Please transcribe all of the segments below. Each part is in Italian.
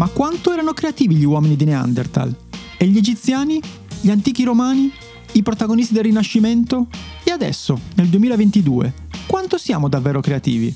Ma quanto erano creativi gli uomini di Neanderthal? E gli egiziani? Gli antichi romani? I protagonisti del Rinascimento? E adesso, nel 2022, quanto siamo davvero creativi?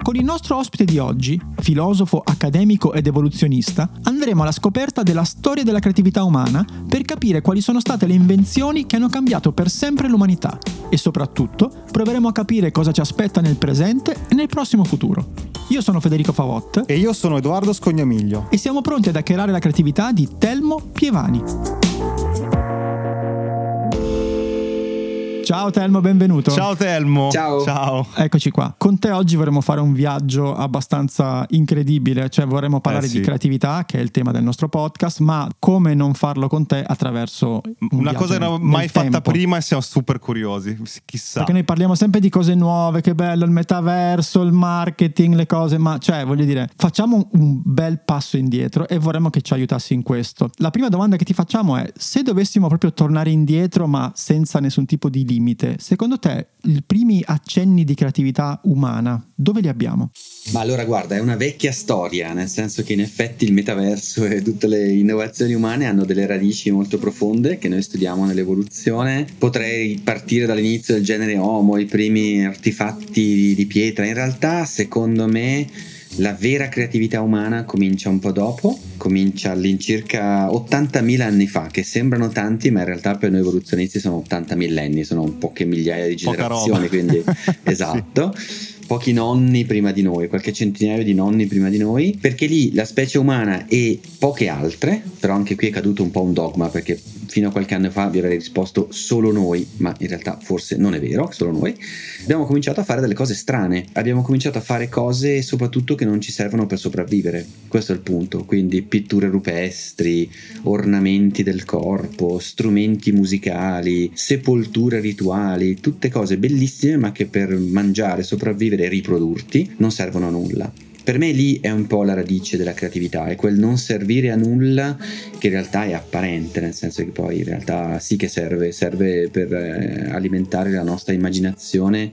Con il nostro ospite di oggi, filosofo, accademico ed evoluzionista, andremo alla scoperta della storia della creatività umana per capire quali sono state le invenzioni che hanno cambiato per sempre l'umanità e soprattutto proveremo a capire cosa ci aspetta nel presente e nel prossimo futuro. Io sono Federico Favot e io sono Edoardo Scognomiglio e siamo pronti ad hackerare la creatività di Telmo Pievani. Ciao Telmo, benvenuto. Ciao Telmo. Ciao. Ciao. Eccoci qua. Con te oggi vorremmo fare un viaggio abbastanza incredibile, cioè vorremmo parlare Eh, sì. di creatività, che è il tema del nostro podcast, ma come non farlo con te attraverso un Una cosa che non ho mai fatta tempo. prima e siamo super curiosi. Chissà. Perché noi parliamo sempre di cose nuove, che bello il metaverso, il marketing, le cose, ma cioè voglio dire, facciamo un bel passo indietro e vorremmo che ci aiutassi in questo. La prima domanda che ti facciamo è, se dovessimo proprio tornare indietro ma senza nessun tipo di limite, secondo te i primi accenni di creatività umana, dove li abbiamo? Ma allora guarda, è una vecchia storia, nel senso che in effetti il metaverso e tutte le innovazioni umane hanno delle radici molto profonde che noi studiamo nell'evoluzione. Potrei partire dall'inizio del genere Homo, i primi artefatti di pietra. In realtà, secondo me, la vera creatività umana comincia un po' dopo, comincia all'incirca 80.000 anni fa, che sembrano tanti, ma in realtà per noi evoluzionisti sono 80 millenni, sono poche migliaia di generazioni, quindi esatto. Pochi nonni prima di noi, qualche centinaio di nonni prima di noi, perché lì la specie umana e poche altre, però anche qui è caduto un po' un dogma, perché fino a qualche anno fa vi avrei risposto solo noi, ma in realtà forse non è vero, solo noi, abbiamo cominciato a fare delle cose strane, abbiamo cominciato a fare cose soprattutto che non ci servono per sopravvivere, questo è il punto, quindi pitture rupestri, ornamenti del corpo, strumenti musicali, sepolture rituali, tutte cose bellissime ma che per mangiare, sopravvivere e riprodurti non servono a nulla. Per me lì è un po' la radice della creatività, è quel non servire a nulla che in realtà è apparente, nel senso che poi in realtà sì che serve, serve per eh, alimentare la nostra immaginazione,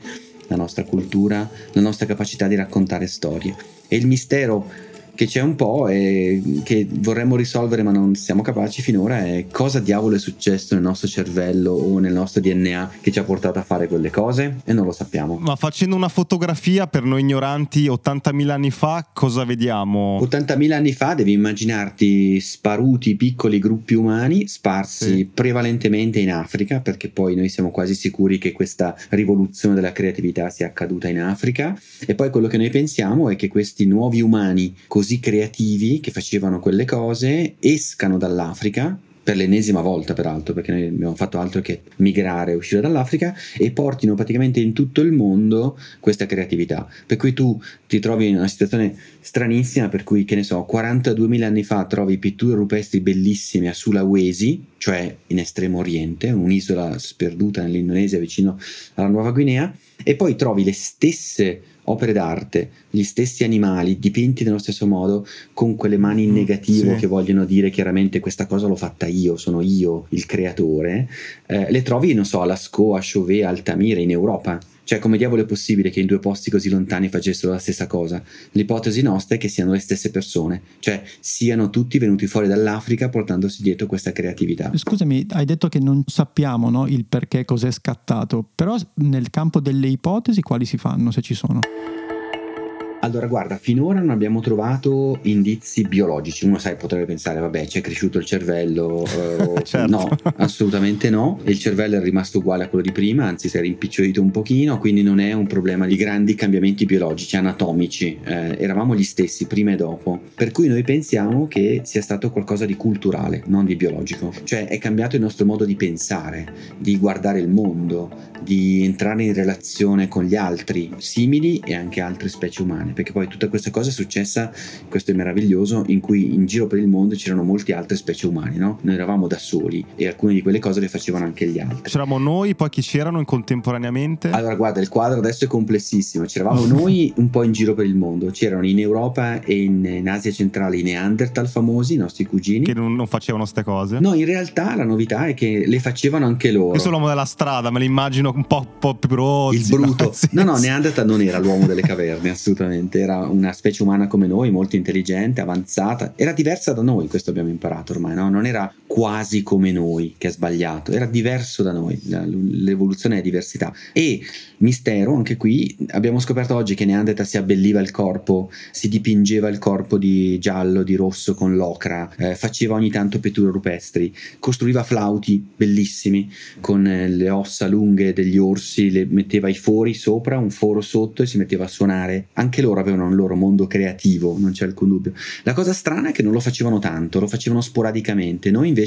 la nostra cultura, la nostra capacità di raccontare storie. E il mistero che c'è un po' e che vorremmo risolvere ma non siamo capaci finora è cosa diavolo è successo nel nostro cervello o nel nostro DNA che ci ha portato a fare quelle cose e non lo sappiamo. Ma facendo una fotografia per noi ignoranti 80.000 anni fa, cosa vediamo? 80.000 anni fa devi immaginarti sparuti piccoli gruppi umani sparsi Sì. prevalentemente in Africa, perché poi noi siamo quasi sicuri che questa rivoluzione della creatività sia accaduta in Africa. E poi quello che noi pensiamo è che questi nuovi umani così creativi che facevano quelle cose escano dall'Africa. Per l'ennesima volta, peraltro, perché noi abbiamo fatto altro che migrare uscire dall'Africa e portino praticamente in tutto il mondo questa creatività. Per cui tu ti trovi in una situazione stranissima per cui, che ne so, 42.000 anni fa trovi pitture rupestri bellissime a Sulawesi, cioè in estremo oriente, un'isola sperduta nell'Indonesia vicino alla Nuova Guinea, e poi trovi le stesse opere d'arte, gli stessi animali dipinti nello stesso modo, con quelle mani in Mm, negativo sì. che vogliono dire chiaramente questa cosa l'ho fatta io, sono io il creatore, eh, le trovi, non so, a Lascaux, a Chauvet, a Altamira, in Europa. Cioè, come diavolo è possibile che in due posti così lontani facessero la stessa cosa? L'ipotesi nostra è che siano le stesse persone, cioè siano tutti venuti fuori dall'Africa portandosi dietro questa creatività. Scusami, hai detto che non sappiamo no, il perché cos'è scattato, però nel campo delle ipotesi quali si fanno, se ci sono? Allora, guarda, finora non abbiamo trovato indizi biologici. Uno, sai, potrebbe pensare, vabbè, c'è cresciuto il cervello. eh, Certo. No, assolutamente no. Il cervello è rimasto uguale a quello di prima, anzi si è rimpicciolito un pochino, quindi non è un problema di grandi cambiamenti biologici, anatomici. Eh, eravamo gli stessi prima e dopo. Per cui noi pensiamo che sia stato qualcosa di culturale, non di biologico. Cioè è cambiato il nostro modo di pensare, di guardare il mondo, di entrare in relazione con gli altri, simili e anche altre specie umane. Perché poi tutta questa cosa è successa, questo è meraviglioso, in cui in giro per il mondo c'erano molte altre specie umane, no? Noi eravamo da soli e alcune di quelle cose le facevano anche gli altri. C'eravamo noi, poi chi c'erano contemporaneamente? Allora, guarda, il quadro adesso è complessissimo. C'eravamo noi un po' in giro per il mondo. C'erano in Europa e in, in Asia centrale i Neanderthal famosi, i nostri cugini. Che non, non facevano ste cose? No, in realtà la novità è che le facevano anche loro. Io sono l'uomo della strada, me li immagino un po', po' più rozzi. il bruto. no? Sì, no. Neanderthal non era l'uomo delle caverne, assolutamente. Semplicemente, era una specie umana come noi, molto intelligente, avanzata, era diversa da noi, questo abbiamo imparato ormai, no? non era quasi come noi che ha sbagliato, era diverso da noi, l'evoluzione è diversità. E mistero, anche qui abbiamo scoperto oggi che Neanderthal si abbelliva il corpo, si dipingeva il corpo di giallo, di rosso con l'ocra, eh, faceva ogni tanto pitture rupestri, costruiva flauti bellissimi con eh, le ossa lunghe degli orsi, le metteva i fori sopra, un foro sotto e si metteva a suonare. Anche loro avevano un loro mondo creativo, non c'è alcun dubbio. La cosa strana è che non lo facevano tanto, lo facevano sporadicamente. Noi invece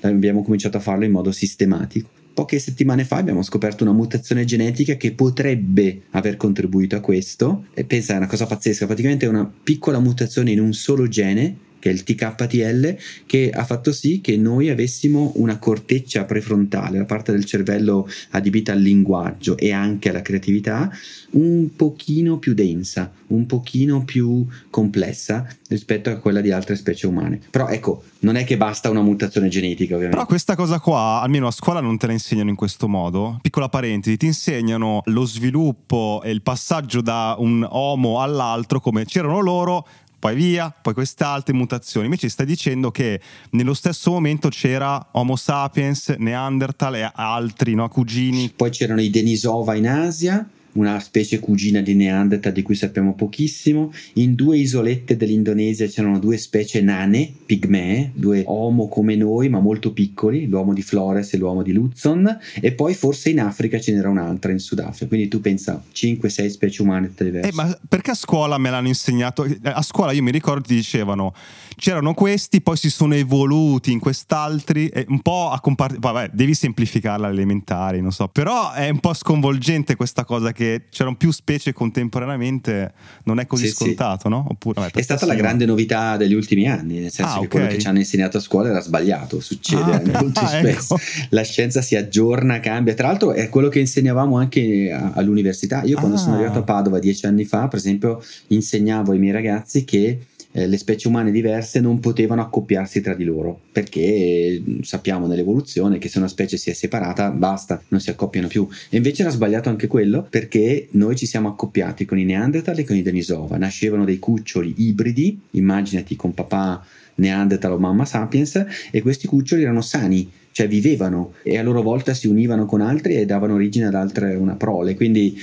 abbiamo cominciato a farlo in modo sistematico. Poche settimane fa abbiamo scoperto una mutazione genetica che potrebbe aver contribuito a questo. E pensa, è una cosa pazzesca, praticamente è una piccola mutazione in un solo gene che è il TKTL, che ha fatto sì che noi avessimo una corteccia prefrontale, la parte del cervello adibita al linguaggio e anche alla creatività, un pochino più densa, un pochino più complessa rispetto a quella di altre specie umane. Però ecco, non è che basta una mutazione genetica, ovviamente. Però questa cosa qua, almeno a scuola non te la insegnano in questo modo. Piccola parentesi, ti insegnano lo sviluppo e il passaggio da un Homo all'altro come c'erano loro poi via, poi queste altre mutazioni. Invece stai dicendo che nello stesso momento c'era Homo sapiens, Neanderthal e altri no, cugini. Poi c'erano i Denisova in Asia una specie cugina di Neanderthal di cui sappiamo pochissimo. In due isolette dell'Indonesia c'erano due specie nane, pigmee, due Homo come noi ma molto piccoli, l'uomo di Flores e l'uomo di Luzon, e poi forse in Africa ce n'era un'altra in Sudafrica. Quindi tu pensa 5-6 specie umane diverse. Eh, ma perché a scuola me l'hanno insegnato? A scuola io mi ricordo ti dicevano c'erano questi, poi si sono evoluti in quest'altri, e un po' a compartire. Vabbè, devi semplificarla all'elementare, non so. Però è un po' sconvolgente questa cosa che che c'erano più specie contemporaneamente non è così sì, scontato, sì. no? Oppure, vabbè, è stata la grande novità degli ultimi anni, nel senso ah, che okay. quello che ci hanno insegnato a scuola era sbagliato, succede ah, molto ah, spesso. Ecco. La scienza si aggiorna, cambia. Tra l'altro è quello che insegnavamo anche all'università. Io quando sono ah. arrivato a Padova dieci anni fa, per esempio, insegnavo ai miei ragazzi che eh, le specie umane diverse non potevano accoppiarsi tra di loro perché mm, sappiamo nell'evoluzione che se una specie si è separata basta, non si accoppiano più. E invece era sbagliato anche quello perché noi ci siamo accoppiati con i Neanderthal e con i Denisova. Nascevano dei cuccioli ibridi immaginati con papà Neanderthal o mamma Sapiens e questi cuccioli erano sani cioè vivevano e a loro volta si univano con altri e davano origine ad altre una prole. Quindi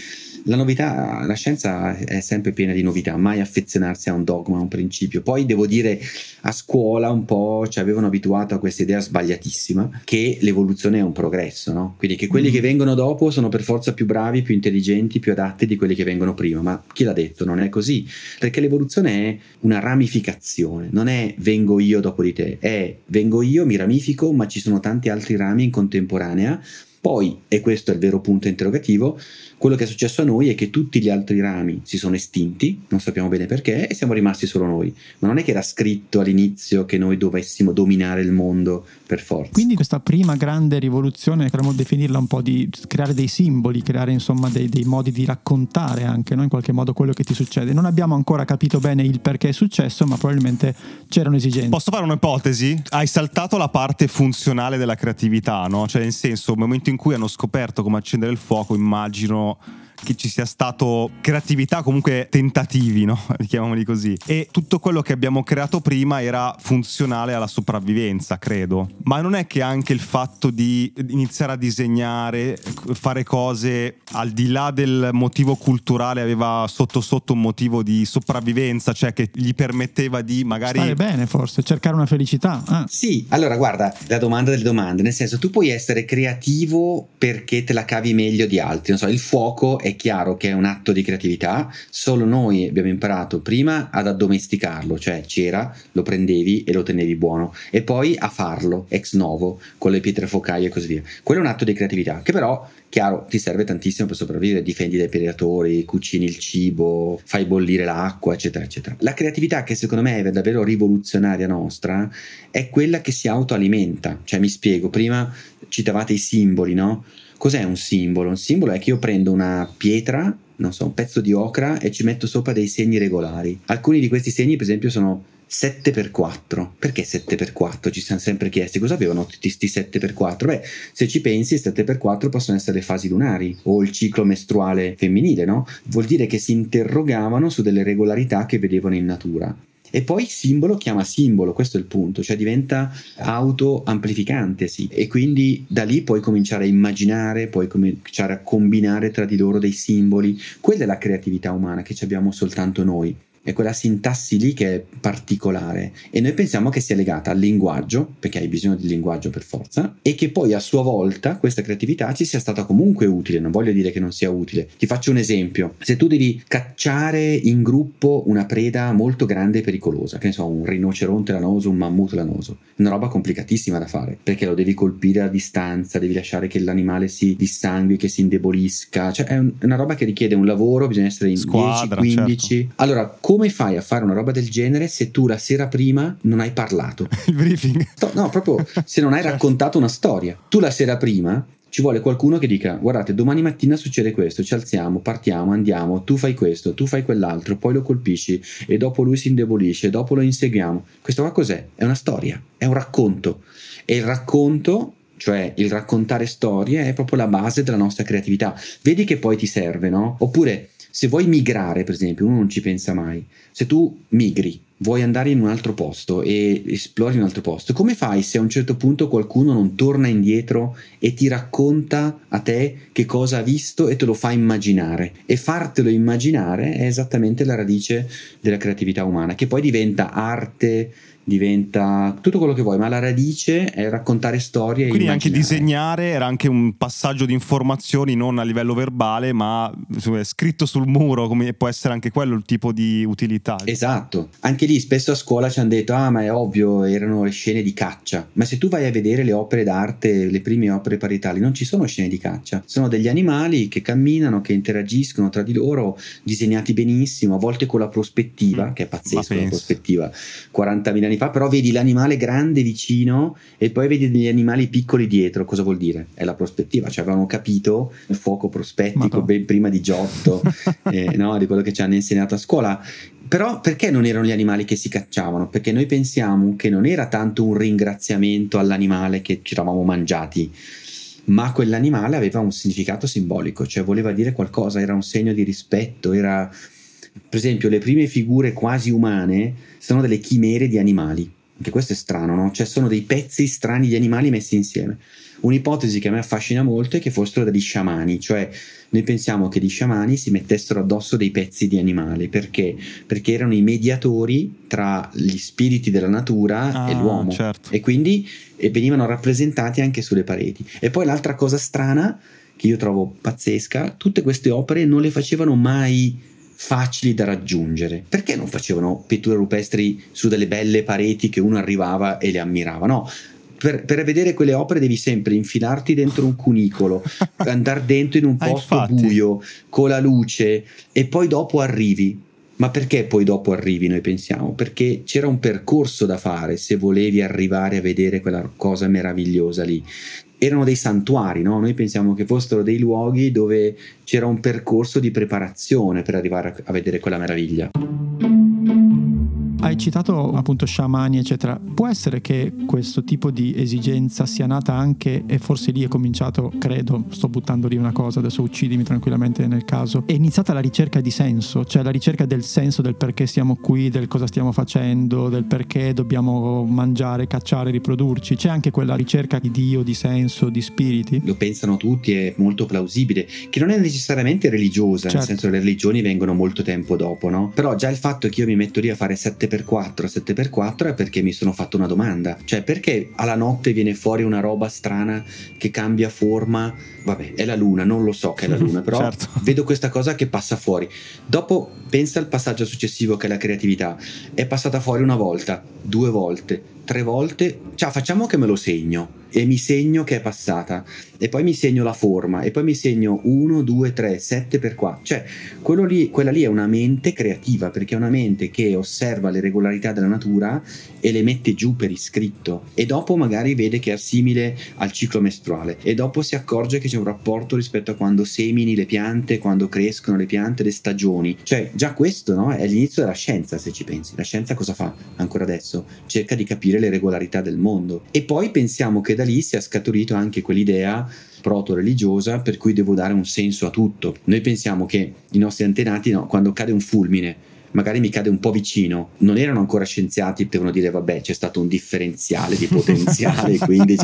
la novità, la scienza è sempre piena di novità, mai affezionarsi a un dogma, a un principio. Poi devo dire, a scuola un po' ci avevano abituato a questa idea sbagliatissima che l'evoluzione è un progresso, no? Quindi che quelli mm. che vengono dopo sono per forza più bravi, più intelligenti, più adatti di quelli che vengono prima. Ma chi l'ha detto? Non è così. Perché l'evoluzione è una ramificazione, non è vengo io dopo di te, è vengo io, mi ramifico, ma ci sono tanti altri rami in contemporanea. Poi, e questo è il vero punto interrogativo, quello che è successo a noi è che tutti gli altri rami si sono estinti, non sappiamo bene perché, e siamo rimasti solo noi. Ma non è che era scritto all'inizio che noi dovessimo dominare il mondo per forza. Quindi questa prima grande rivoluzione, potremmo definirla un po' di creare dei simboli, creare insomma dei, dei modi di raccontare anche no? in qualche modo quello che ti succede. Non abbiamo ancora capito bene il perché è successo, ma probabilmente c'erano esigenze. Posso fare un'ipotesi? Hai saltato la parte funzionale della creatività, no? Cioè nel senso, nel momento in cui hanno scoperto come accendere il fuoco, immagino not che ci sia stato creatività, comunque tentativi, no? chiamiamoli così. E tutto quello che abbiamo creato prima era funzionale alla sopravvivenza, credo. Ma non è che anche il fatto di iniziare a disegnare, fare cose al di là del motivo culturale aveva sotto sotto un motivo di sopravvivenza, cioè che gli permetteva di magari... Stare bene forse, cercare una felicità. Ah. Sì, allora guarda, la domanda delle domande, nel senso tu puoi essere creativo perché te la cavi meglio di altri, non so, il fuoco è è chiaro che è un atto di creatività, solo noi abbiamo imparato prima ad addomesticarlo, cioè c'era, lo prendevi e lo tenevi buono, e poi a farlo ex novo con le pietre focaie e così via. Quello è un atto di creatività che però, chiaro, ti serve tantissimo per sopravvivere, difendi dai predatori, cucini il cibo, fai bollire l'acqua, eccetera, eccetera. La creatività che secondo me è davvero rivoluzionaria nostra è quella che si autoalimenta, cioè mi spiego, prima citavate i simboli, no? Cos'è un simbolo? Un simbolo è che io prendo una pietra, non so, un pezzo di ocra e ci metto sopra dei segni regolari. Alcuni di questi segni, per esempio, sono 7x4. Perché 7x4? Ci siamo sempre chiesti cosa avevano tutti questi 7x4. Beh, se ci pensi, 7x4 possono essere le fasi lunari o il ciclo mestruale femminile, no? Vuol dire che si interrogavano su delle regolarità che vedevano in natura. E poi simbolo chiama simbolo, questo è il punto, cioè diventa auto-amplificante, sì. E quindi da lì puoi cominciare a immaginare, puoi cominciare a combinare tra di loro dei simboli. Quella è la creatività umana che abbiamo soltanto noi è quella sintassi lì che è particolare e noi pensiamo che sia legata al linguaggio, perché hai bisogno di linguaggio per forza, e che poi a sua volta questa creatività ci sia stata comunque utile, non voglio dire che non sia utile. Ti faccio un esempio, se tu devi cacciare in gruppo una preda molto grande e pericolosa, che ne so, un rinoceronte lanoso, un mammut lanoso, una roba complicatissima da fare, perché lo devi colpire a distanza, devi lasciare che l'animale si dissangui, che si indebolisca, cioè è, un, è una roba che richiede un lavoro, bisogna essere in Squadra, 10-15. Certo. Allora, come fai a fare una roba del genere se tu la sera prima non hai parlato? Il briefing. No, proprio se non hai certo. raccontato una storia. Tu la sera prima ci vuole qualcuno che dica guardate domani mattina succede questo ci alziamo partiamo andiamo tu fai questo tu fai quell'altro poi lo colpisci e dopo lui si indebolisce dopo lo inseguiamo questo qua cos'è? è una storia è un racconto e il racconto cioè il raccontare storie è proprio la base della nostra creatività vedi che poi ti serve no? oppure se vuoi migrare, per esempio, uno non ci pensa mai. Se tu migri, vuoi andare in un altro posto e esplori un altro posto, come fai se a un certo punto qualcuno non torna indietro e ti racconta a te che cosa ha visto e te lo fa immaginare? E fartelo immaginare è esattamente la radice della creatività umana, che poi diventa arte, diventa tutto quello che vuoi, ma la radice è raccontare storie. Quindi anche disegnare era anche un passaggio di informazioni non a livello verbale, ma scritto sul muro, come può essere anche quello il tipo di utilità. Esatto, anche lì spesso a scuola ci hanno detto, ah ma è ovvio, erano le scene di caccia, ma se tu vai a vedere le opere d'arte, le prime opere parietali, non ci sono scene di caccia, sono degli animali che camminano, che interagiscono tra di loro, disegnati benissimo, a volte con la prospettiva, mm. che è pazzesco la prospettiva, 40.000 anni fa, però vedi l'animale grande vicino e poi vedi degli animali piccoli dietro. Cosa vuol dire? È la prospettiva, cioè avevano capito il fuoco prospettico ben prima di Giotto, eh, no? di quello che ci hanno insegnato a scuola. Però perché non erano gli animali che si cacciavano? Perché noi pensiamo che non era tanto un ringraziamento all'animale che ci eravamo mangiati, ma quell'animale aveva un significato simbolico, cioè voleva dire qualcosa, era un segno di rispetto, era per esempio le prime figure quasi umane sono delle chimere di animali. Anche questo è strano, no? Cioè sono dei pezzi strani di animali messi insieme. Un'ipotesi che a me affascina molto è che fossero degli sciamani, cioè noi pensiamo che gli sciamani si mettessero addosso dei pezzi di animale, perché? Perché erano i mediatori tra gli spiriti della natura ah, e l'uomo certo. e quindi e venivano rappresentati anche sulle pareti. E poi l'altra cosa strana che io trovo pazzesca, tutte queste opere non le facevano mai facili da raggiungere. Perché non facevano pitture rupestri su delle belle pareti che uno arrivava e le ammirava? No, per, per, vedere quelle opere devi sempre infilarti dentro un cunicolo, andare dentro in un ah, posto ah, buio, con la luce e poi dopo arrivi. Ma perché poi dopo arrivi, noi pensiamo? Perché c'era un percorso da fare se volevi arrivare a vedere quella cosa meravigliosa lì erano dei santuari, no? Noi pensiamo che fossero dei luoghi dove c'era un percorso di preparazione per arrivare a, vedere quella meraviglia. Hai citato appunto sciamani, eccetera. Può essere che questo tipo di esigenza sia nata anche, e forse lì è cominciato, credo, sto buttando lì una cosa, adesso uccidimi tranquillamente nel caso, è iniziata la ricerca di senso, cioè la ricerca del senso del perché siamo qui, del cosa stiamo facendo, del perché dobbiamo mangiare, cacciare, riprodurci. C'è anche quella ricerca di Dio, di senso, di spiriti? Lo pensano tutti, è molto plausibile, che non è necessariamente religiosa, certo. nel senso che le religioni vengono molto tempo dopo, no? Però già il fatto che io mi metto lì a fare sette 7x4 7x4 è perché mi sono fatto una domanda, cioè perché alla notte viene fuori una roba strana che cambia forma, vabbè è la luna, non lo so che è la luna, però certo. vedo questa cosa che passa fuori. Dopo pensa al passaggio successivo che è la creatività, è passata fuori una volta, due volte, tre volte, ciao facciamo che me lo segno e mi segno che è passata. E poi mi segno la forma e poi mi segno 1, 2, 3, 7 per 4 cioè lì, quella lì è una mente creativa perché è una mente che osserva le regolarità della natura e le mette giù per iscritto. E dopo magari vede che è simile al ciclo mestruale. E dopo si accorge che c'è un rapporto rispetto a quando semini le piante quando crescono le piante le stagioni. Cioè già questo no, è l'inizio della scienza se ci pensi. La scienza cosa fa ancora adesso? Cerca di capire le regolarità del mondo e poi pensiamo che da lì sia scaturito anche quell'idea proto-religiosa per cui devo dare un senso a tutto. Noi pensiamo che i nostri antenati, no, quando cade un fulmine, magari mi cade un po' vicino, non erano ancora scienziati, potevano dire vabbè c'è stato un differenziale di potenziale, quindi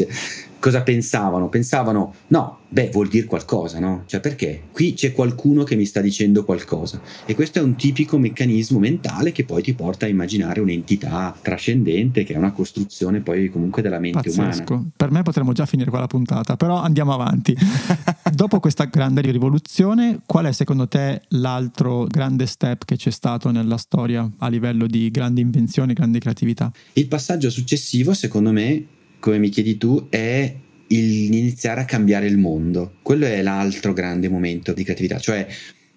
cosa pensavano? Pensavano no, beh vuol dire qualcosa, no? Cioè perché? Qui c'è qualcuno che mi sta dicendo qualcosa e questo è un tipico meccanismo mentale che poi ti porta a immaginare un'entità trascendente che è una costruzione poi comunque della mente Pazzesco. umana. Per me potremmo già finire qua la puntata, però andiamo avanti. Dopo questa grande rivoluzione, qual è secondo te l'altro grande step che c'è stato nella storia a livello di grandi invenzioni, grande creatività? Il passaggio successivo, secondo me, come mi chiedi tu, è iniziare a cambiare il mondo. Quello è l'altro grande momento di creatività, cioè,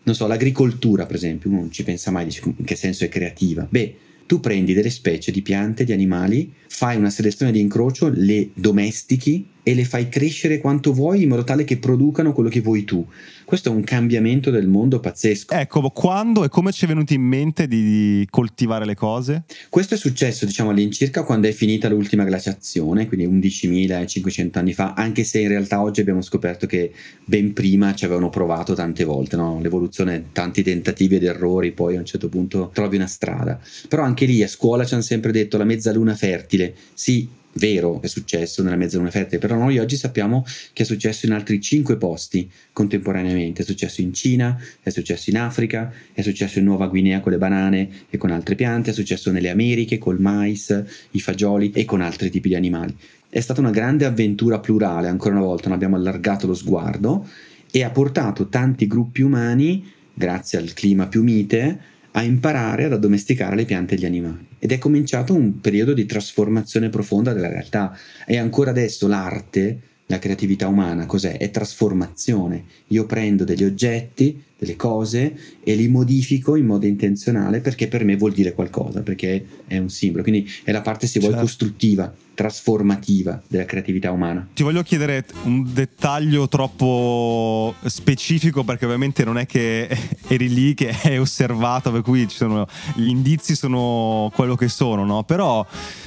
non so, l'agricoltura, per esempio, uno non ci pensa mai, dice in che senso è creativa. Beh, tu prendi delle specie di piante, di animali, fai una selezione di incrocio, le domestichi e le fai crescere quanto vuoi in modo tale che producano quello che vuoi tu. Questo è un cambiamento del mondo pazzesco. Ecco, quando e come ci è venuto in mente di coltivare le cose? Questo è successo, diciamo, all'incirca quando è finita l'ultima glaciazione, quindi 11.500 anni fa, anche se in realtà oggi abbiamo scoperto che ben prima ci avevano provato tante volte, no? L'evoluzione, tanti tentativi ed errori, poi a un certo punto trovi una strada. Però anche lì a scuola ci hanno sempre detto la mezzaluna fertile. Sì, vero è successo nella mezzaluna fertile, però noi oggi sappiamo che è successo in altri cinque posti contemporaneamente, è successo in Cina, è successo in Africa, è successo in Nuova Guinea con le banane e con altre piante, è successo nelle Americhe col mais, i fagioli e con altri tipi di animali. È stata una grande avventura plurale, ancora una volta non abbiamo allargato lo sguardo e ha portato tanti gruppi umani, grazie al clima più mite, a imparare ad addomesticare le piante e gli animali. Ed è cominciato un periodo di trasformazione profonda della realtà. E ancora adesso l'arte, la creatività umana, cos'è? È trasformazione. Io prendo degli oggetti, delle cose e li modifico in modo intenzionale perché per me vuol dire qualcosa, perché è un simbolo. Quindi è la parte, se vuoi, certo. costruttiva, trasformativa della creatività umana. Ti voglio chiedere un dettaglio troppo specifico perché ovviamente non è che eri lì che hai osservato, per cui sono, gli indizi sono quello che sono, no? Però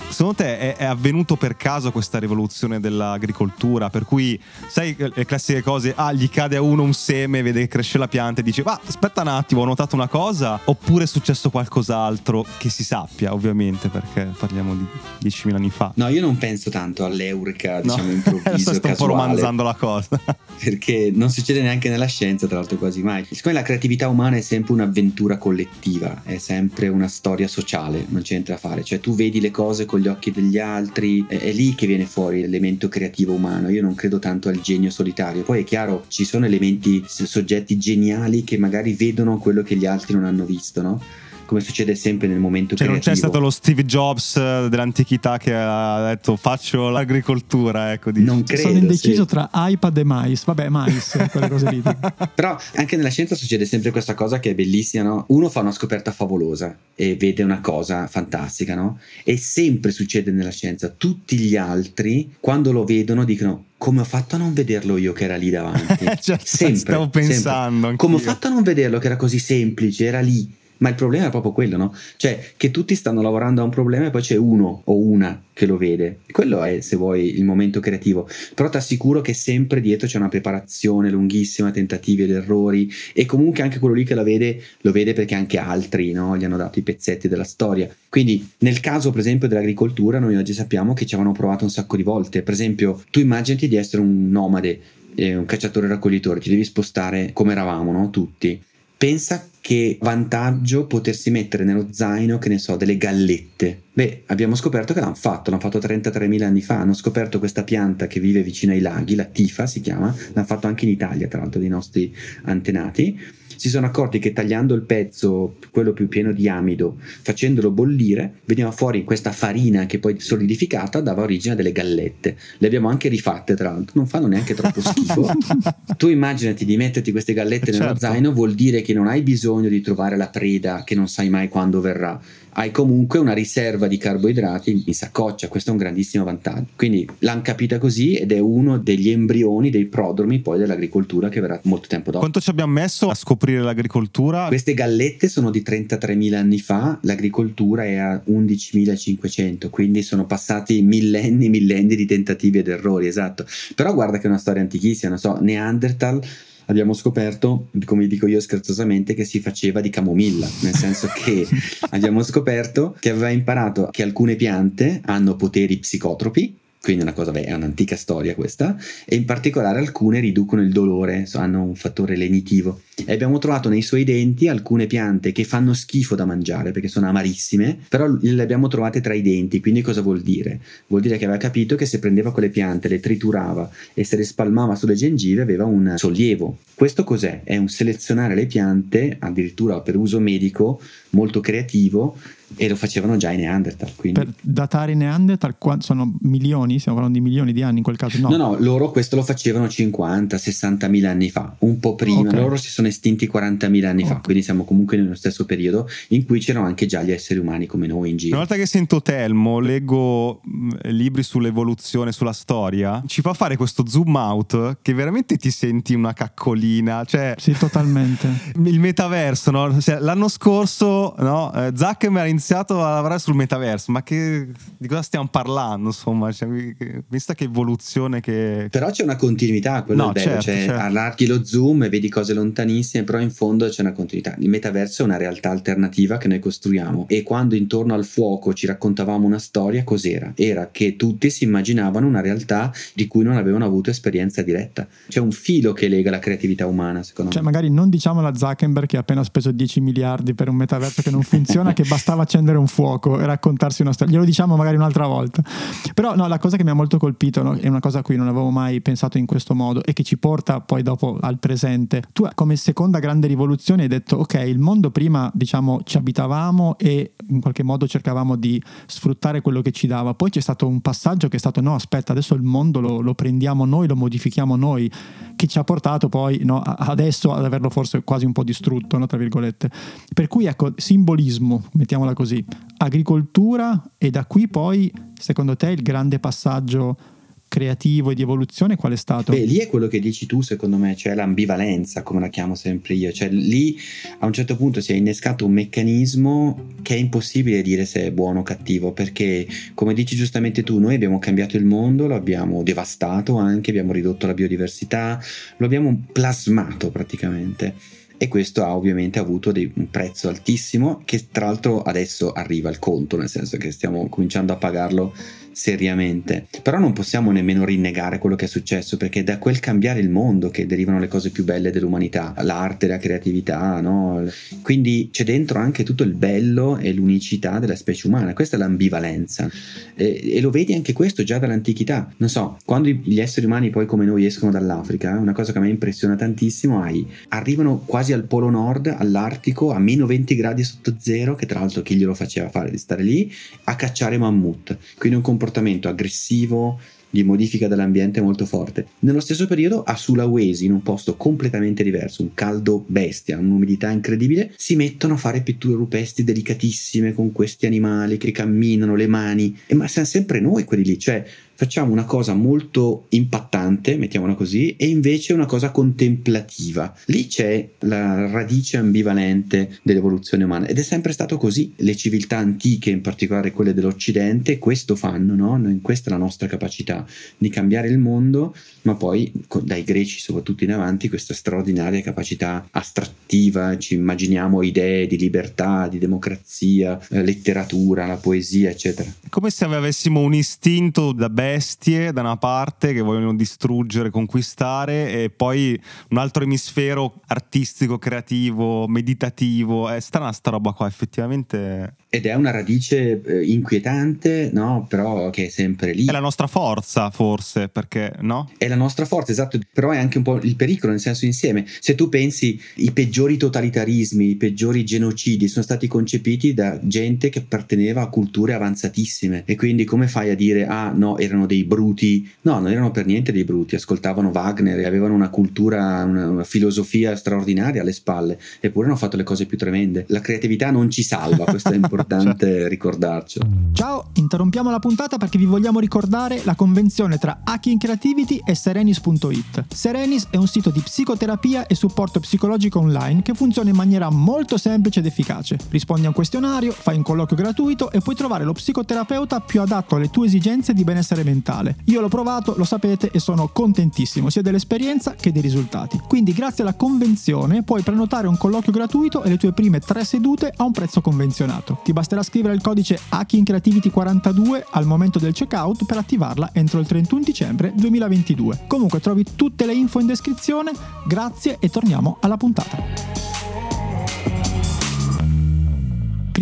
secondo te è, è, avvenuto per caso questa rivoluzione dell'agricoltura? Per cui, sai, le classiche cose, ah, gli cade a uno un seme, vede che cresce la pianta e dice, ma aspetta un attimo, ho notato una cosa, oppure è successo qualcos'altro che si sappia, ovviamente, perché parliamo di 10.000 anni fa. No, io non penso tanto all'eureka, diciamo, no. improvviso, Sto casuale. po' romanzando la cosa. perché non succede neanche nella scienza, tra l'altro quasi mai. Siccome la creatività umana è sempre un'avventura collettiva, è sempre una storia sociale, non c'è niente da fare. Cioè tu vedi le cose con gli occhi degli altri, è, è lì che viene fuori l'elemento creativo umano. Io non credo tanto al genio solitario. Poi è chiaro, ci sono elementi, soggetti geniali che magari vedono quello che gli altri non hanno visto, no? Come succede sempre nel momento cioè, creativo. non c'è stato lo Steve Jobs eh, dell'antichità che ha detto faccio l'agricoltura, ecco. Non credo, Sono indeciso sì. tra iPad e mais. Vabbè, mais, quelle cose lì. Però anche nella scienza succede sempre questa cosa che è bellissima, no? Uno fa una scoperta favolosa e vede una cosa fantastica, no? E sempre succede nella scienza. Tutti gli altri, quando lo vedono, dicono come ho fatto a non vederlo io che era lì davanti? cioè, sempre. Stavo pensando. Sempre. Come ho fatto a non vederlo che era così semplice, era lì ma il problema è proprio quello, no? Cioè che tutti stanno lavorando a un problema e poi c'è uno o una che lo vede. Quello è, se vuoi, il momento creativo. Però ti assicuro che sempre dietro c'è una preparazione lunghissima, tentativi ed errori e comunque anche quello lì che la vede, lo vede perché anche altri no? gli hanno dato i pezzetti della storia. Quindi nel caso per esempio dell'agricoltura noi oggi sappiamo che ci avevano provato un sacco di volte. Per esempio tu immaginati di essere un nomade, eh, un cacciatore raccoglitore, ti devi spostare come eravamo, no? Tutti pensa che vantaggio potersi mettere nello zaino, che ne so, delle gallette. Beh, abbiamo scoperto che l'hanno fatto, l'hanno fatto 33.000 anni fa, hanno scoperto questa pianta che vive vicino ai laghi, la tifa si chiama, l'hanno fatto anche in Italia, tra l'altro, dei nostri antenati. Si sono accorti che tagliando il pezzo, quello più pieno di amido, facendolo bollire, veniva fuori questa farina che poi solidificata dava origine a delle gallette. Le abbiamo anche rifatte, tra l'altro, non fanno neanche troppo schifo. tu immaginati di metterti queste gallette nello certo. zaino, vuol dire che non hai bisogno di trovare la preda che non sai mai quando verrà hai comunque una riserva di carboidrati in saccoccia, questo è un grandissimo vantaggio. Quindi l'hanno capita così ed è uno degli embrioni, dei prodromi poi dell'agricoltura che verrà molto tempo dopo. Quanto ci abbiamo messo a scoprire l'agricoltura? Queste gallette sono di 33.000 anni fa, l'agricoltura è a 11.500, quindi sono passati millenni, millenni di tentativi ed errori, esatto. Però guarda che è una storia antichissima, non so, Neanderthal abbiamo scoperto, come dico io scherzosamente, che si faceva di camomilla, nel senso che abbiamo scoperto che aveva imparato che alcune piante hanno poteri psicotropi, quindi una cosa, beh, è un'antica storia questa, e in particolare alcune riducono il dolore, hanno un fattore lenitivo. E abbiamo trovato nei suoi denti alcune piante che fanno schifo da mangiare perché sono amarissime, però le abbiamo trovate tra i denti, quindi cosa vuol dire? Vuol dire che aveva capito che se prendeva quelle piante, le triturava e se le spalmava sulle gengive aveva un sollievo. Questo cos'è? È un selezionare le piante, addirittura per uso medico, molto creativo, e lo facevano già i Neanderthal. Quindi... Per datare i Neanderthal sono milioni, stiamo parlando di milioni di anni in quel caso? No, no, no loro questo lo facevano 50, 60 mila anni fa, un po' prima. Okay. Loro si sono estinti 40 mila anni okay. fa, quindi siamo comunque nello stesso periodo in cui c'erano anche già gli esseri umani come noi in giro. Una volta che sento Telmo, leggo mm, libri sull'evoluzione, sulla storia, ci fa fare questo zoom out che veramente ti senti una caccolina. Cioè, sì, totalmente. Il metaverso, no? Cioè, l'anno scorso no? Eh, Zuckerberg iniziato a lavorare sul metaverso, ma che, di cosa stiamo parlando? Insomma, cioè, vista che evoluzione che... Però c'è una continuità, quello no, è bello, certo, cioè certo. allarghi lo zoom e vedi cose lontanissime, però in fondo c'è una continuità. Il metaverso è una realtà alternativa che noi costruiamo e quando intorno al fuoco ci raccontavamo una storia, cos'era? Era che tutti si immaginavano una realtà di cui non avevano avuto esperienza diretta. C'è un filo che lega la creatività umana, secondo cioè, me. Cioè, magari non diciamo alla Zuckerberg che ha appena speso 10 miliardi per un metaverso che non funziona, che bastava accendere un fuoco e raccontarsi una storia. Glielo diciamo magari un'altra volta. Però no, la cosa che mi ha molto colpito no, è una cosa a cui non avevo mai pensato in questo modo e che ci porta poi dopo al presente. Tu come seconda grande rivoluzione hai detto ok, il mondo prima diciamo ci abitavamo e in qualche modo cercavamo di sfruttare quello che ci dava. Poi c'è stato un passaggio che è stato no, aspetta, adesso il mondo lo, lo prendiamo noi, lo modifichiamo noi, che ci ha portato poi no, adesso ad averlo forse quasi un po' distrutto, no, tra virgolette. Per cui ecco, simbolismo, mettiamola così, agricoltura e da qui poi, secondo te, il grande passaggio creativo e di evoluzione qual è stato? Beh, lì è quello che dici tu, secondo me, cioè l'ambivalenza, come la chiamo sempre io. Cioè lì a un certo punto si è innescato un meccanismo che è impossibile dire se è buono o cattivo, perché come dici giustamente tu, noi abbiamo cambiato il mondo, lo abbiamo devastato anche, abbiamo ridotto la biodiversità, lo abbiamo plasmato praticamente e questo ha ovviamente avuto dei, un prezzo altissimo che tra l'altro adesso arriva al conto, nel senso che stiamo cominciando a pagarlo seriamente. Però non possiamo nemmeno rinnegare quello che è successo perché è da quel cambiare il mondo che derivano le cose più belle dell'umanità, l'arte, la creatività, no? Quindi c'è dentro anche tutto il bello e l'unicità della specie umana, questa è l'ambivalenza e, e lo vedi anche questo già dall'antichità. Non so, quando gli esseri umani poi come noi escono dall'Africa, una cosa che a me impressiona tantissimo, hai, arrivano quasi al polo nord, all'Artico, a meno 20 gradi sotto zero, che tra l'altro chi glielo faceva fare di stare lì, a cacciare mammut. Quindi un comportamento aggressivo, di modifica dell'ambiente molto forte. Nello stesso periodo a Sulawesi, in un posto completamente diverso, un caldo bestia, un'umidità incredibile, si mettono a fare pitture rupestri delicatissime con questi animali che camminano, le mani, e ma siamo sempre noi quelli lì, cioè facciamo una cosa molto impattante, mettiamola così, e invece una cosa contemplativa. Lì c'è la radice ambivalente dell'evoluzione umana ed è sempre stato così. Le civiltà antiche, in particolare quelle dell'Occidente, questo fanno, no? Questa è la nostra capacità di cambiare il mondo, ma poi dai greci soprattutto in avanti questa straordinaria capacità astrattiva, ci immaginiamo idee di libertà, di democrazia, eh, letteratura, la poesia, eccetera. Come se avessimo un istinto da bestie da una parte che vogliono distruggere, conquistare e poi un altro emisfero artistico, creativo, meditativo. È strana sta roba qua, effettivamente. Ed è una radice eh, inquietante, no? Però che è sempre lì. È la nostra forza, forse, perché no? È la nostra forza, esatto, però è anche un po' il pericolo, nel senso insieme. Se tu pensi i peggiori totalitarismi, i peggiori genocidi sono stati concepiti da gente che apparteneva a culture avanzatissime e quindi come fai a dire ah no, erano dei bruti? No, non erano per niente dei bruti, ascoltavano Wagner e avevano una cultura, una, una filosofia straordinaria alle spalle, eppure hanno fatto le cose più tremende. La creatività non ci salva, questo è importante importante ricordarcelo. Ciao, interrompiamo la puntata perché vi vogliamo ricordare la convenzione tra Hacking Creativity e Serenis.it. Serenis è un sito di psicoterapia e supporto psicologico online che funziona in maniera molto semplice ed efficace. Rispondi a un questionario, fai un colloquio gratuito e puoi trovare lo psicoterapeuta più adatto alle tue esigenze di benessere mentale. Io l'ho provato, lo sapete e sono contentissimo sia dell'esperienza che dei risultati. Quindi grazie alla convenzione puoi prenotare un colloquio gratuito e le tue prime tre sedute a un prezzo convenzionato. Ti basterà scrivere il codice Hacking Creativity 42 al momento del checkout per attivarla entro il 31 dicembre 2022. Comunque trovi tutte le info in descrizione, grazie e torniamo alla puntata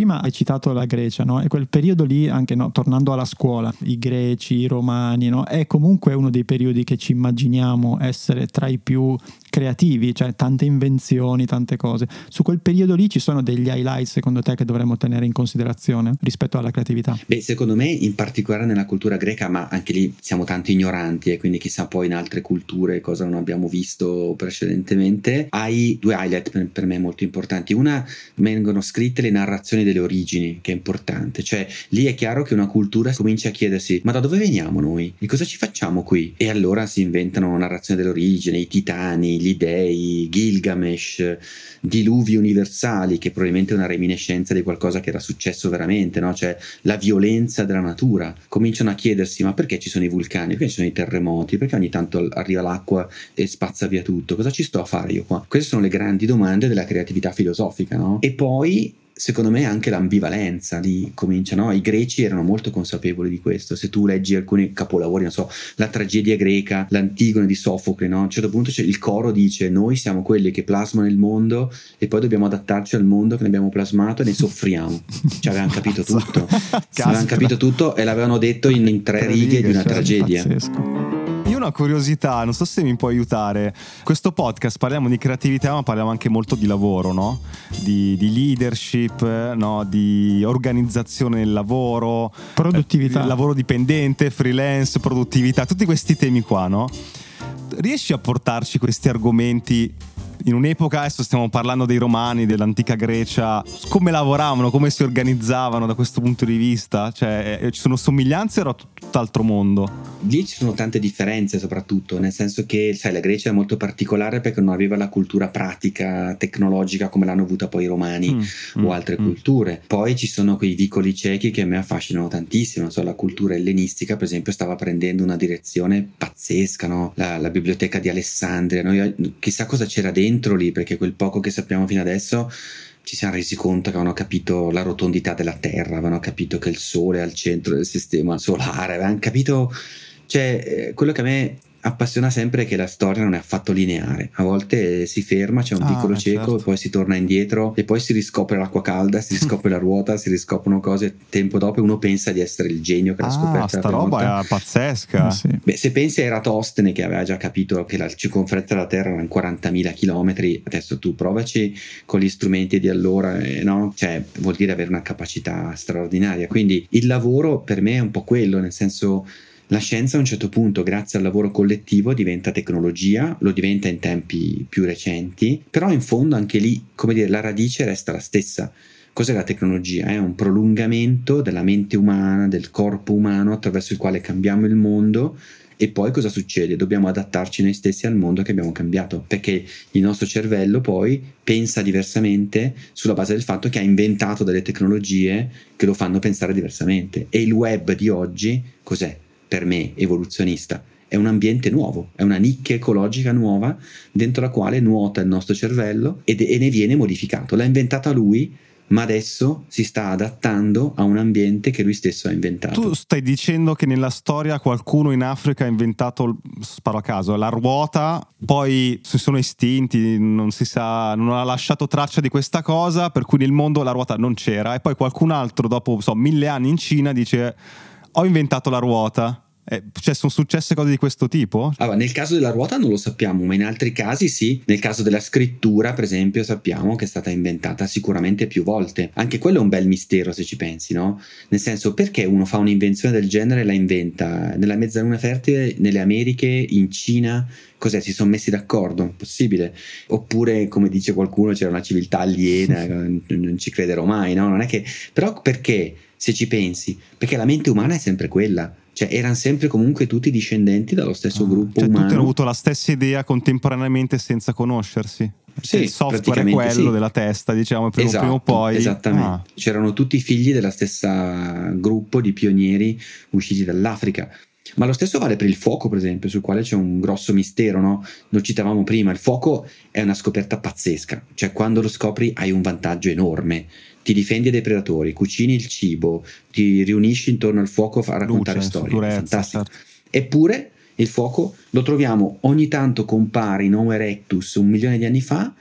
prima hai citato la Grecia, no? E quel periodo lì, anche no, tornando alla scuola, i greci, i romani, no? È comunque uno dei periodi che ci immaginiamo essere tra i più creativi, cioè tante invenzioni, tante cose. Su quel periodo lì ci sono degli highlight secondo te che dovremmo tenere in considerazione rispetto alla creatività? Beh, secondo me in particolare nella cultura greca, ma anche lì siamo tanto ignoranti e quindi chissà poi in altre culture cosa non abbiamo visto precedentemente, hai due highlight per, per me molto importanti. Una, vengono scritte le narrazioni delle origini, che è importante, cioè lì è chiaro che una cultura comincia a chiedersi ma da dove veniamo noi? E cosa ci facciamo qui? E allora si inventano narrazioni delle origini, i titani, gli dei, Gilgamesh, diluvi universali, che probabilmente è una reminiscenza di qualcosa che era successo veramente, no? cioè la violenza della natura. Cominciano a chiedersi: ma perché ci sono i vulcani? Perché ci sono i terremoti? Perché ogni tanto arriva l'acqua e spazza via tutto? Cosa ci sto a fare io qua? Queste sono le grandi domande della creatività filosofica, no? E poi secondo me anche l'ambivalenza lì comincia, no? I greci erano molto consapevoli di questo. Se tu leggi alcuni capolavori, non so, la tragedia greca, l'Antigone di Sofocle, no? A un certo punto il coro dice noi siamo quelli che plasmano il mondo e poi dobbiamo adattarci al mondo che ne abbiamo plasmato e ne soffriamo. Cioè avevano capito tutto. avevano capito tutto e l'avevano detto in, in tre, righe, righe di una cioè, tragedia. Pazzesco una curiosità, non so se mi puoi aiutare. Questo podcast parliamo di creatività, ma parliamo anche molto di lavoro, no? Di, di leadership, no? di organizzazione del lavoro, produttività, eh, lavoro dipendente, freelance, produttività, tutti questi temi qua, no? Riesci a portarci questi argomenti in un'epoca, adesso stiamo parlando dei romani, dell'antica Grecia, come lavoravano, come si organizzavano da questo punto di vista? Cioè, eh, ci sono somiglianze o era tutt'altro mondo? Lì ci sono tante differenze soprattutto, nel senso che, sai, la Grecia è molto particolare perché non aveva la cultura pratica, tecnologica come l'hanno avuta poi i romani mm, o mm, altre mm. culture. Poi ci sono quei vicoli ciechi che a me affascinano tantissimo, so, la cultura ellenistica per esempio stava prendendo una direzione pazzesca, no? la, la biblioteca di Alessandria, noi, chissà cosa c'era dentro dentro lì, perché quel poco che sappiamo fino adesso ci siamo resi conto che avevano capito la rotondità della Terra, avevano capito che il Sole è al centro del sistema solare, avevano capito, cioè eh, quello che a me appassiona sempre che la storia non è affatto lineare. A volte si ferma, c'è un ah, piccolo cieco, certo. poi si torna indietro e poi si riscopre l'acqua calda, si riscopre la ruota, si riscoprono cose. Tempo dopo e uno pensa di essere il genio che l'ha ah, scoperto. Sta roba volta. è pazzesca. Sì. Beh, se pensi a Eratostene che aveva già capito che la circonferenza della Terra era in 40.000 km, adesso tu provaci con gli strumenti di allora, eh, no? Cioè, vuol dire avere una capacità straordinaria. Quindi il lavoro per me è un po' quello, nel senso la scienza a un certo punto, grazie al lavoro collettivo, diventa tecnologia, lo diventa in tempi più recenti, però in fondo anche lì, come dire, la radice resta la stessa. Cos'è la tecnologia? È un prolungamento della mente umana, del corpo umano attraverso il quale cambiamo il mondo e poi cosa succede? Dobbiamo adattarci noi stessi al mondo che abbiamo cambiato, perché il nostro cervello poi pensa diversamente sulla base del fatto che ha inventato delle tecnologie che lo fanno pensare diversamente. E il web di oggi cos'è? Per me evoluzionista, è un ambiente nuovo, è una nicchia ecologica nuova dentro la quale nuota il nostro cervello ed, e ne viene modificato. L'ha inventata lui, ma adesso si sta adattando a un ambiente che lui stesso ha inventato. Tu stai dicendo che nella storia qualcuno in Africa ha inventato, sparo a caso, la ruota, poi si sono estinti, non si sa, non ha lasciato traccia di questa cosa, per cui nel mondo la ruota non c'era, e poi qualcun altro dopo so, mille anni in Cina dice ho inventato la ruota eh, cioè, sono successe cose di questo tipo? Allora, nel caso della ruota non lo sappiamo, ma in altri casi sì. Nel caso della scrittura, per esempio, sappiamo che è stata inventata sicuramente più volte. Anche quello è un bel mistero se ci pensi, no? Nel senso, perché uno fa un'invenzione del genere e la inventa? Nella mezzaluna fertile, nelle Americhe, in Cina, cos'è? Si sono messi d'accordo? Possibile? Oppure, come dice qualcuno, c'era una civiltà aliena, non ci crederò mai, no? Non è che... Però perché? Se ci pensi, perché la mente umana è sempre quella cioè erano sempre comunque tutti discendenti dallo stesso ah, gruppo cioè, umano. Tutti hanno avuto la stessa idea contemporaneamente senza conoscersi. Sì, il software è quello sì. della testa, diciamo, prima, esatto, prima o poi. Esattamente. Ah. C'erano tutti figli dello stesso gruppo di pionieri usciti dall'Africa. Ma lo stesso vale per il fuoco, per esempio, sul quale c'è un grosso mistero, no? Lo citavamo prima, il fuoco è una scoperta pazzesca, cioè quando lo scopri hai un vantaggio enorme ti difendi dai predatori, cucini il cibo, ti riunisci intorno al fuoco a raccontare Luce, storie. Fantastico. Certo. Eppure il fuoco lo troviamo ogni tanto compare in Homo erectus un milione di anni fa,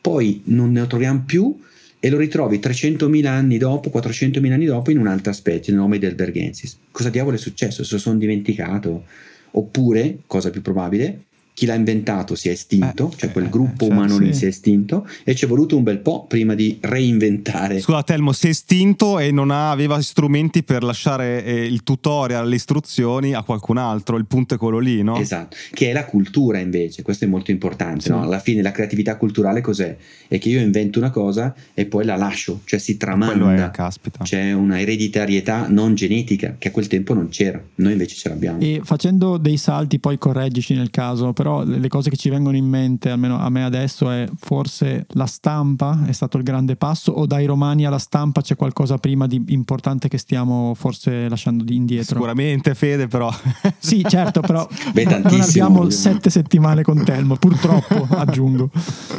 poi non ne troviamo più e lo ritrovi 300.000 anni dopo, 400.000 anni dopo in un'altra specie, nel nome del Bergensis. Cosa diavolo è successo? Se lo sono dimenticato? Oppure, cosa più probabile, chi l'ha inventato si è estinto, eh, cioè quel eh, gruppo eh, umano lì sì. si è estinto e ci è voluto un bel po' prima di reinventare. Scusa Telmo, si è estinto e non aveva strumenti per lasciare eh, il tutorial, le istruzioni a qualcun altro, il punto è quello lì, no? Esatto, che è la cultura invece, questo è molto importante, sì. no? Alla fine la creatività culturale cos'è? È che io invento una cosa e poi la lascio, cioè si tramanda. È, caspita. C'è una ereditarietà non genetica che a quel tempo non c'era, noi invece ce l'abbiamo. E facendo dei salti, poi correggici nel caso, però le cose che ci vengono in mente, almeno a me adesso, è forse la stampa è stato il grande passo o dai romani alla stampa c'è qualcosa prima di importante che stiamo forse lasciando di indietro? Sicuramente Fede però. sì certo però Beh, non abbiamo sette settimane con Telmo, purtroppo aggiungo.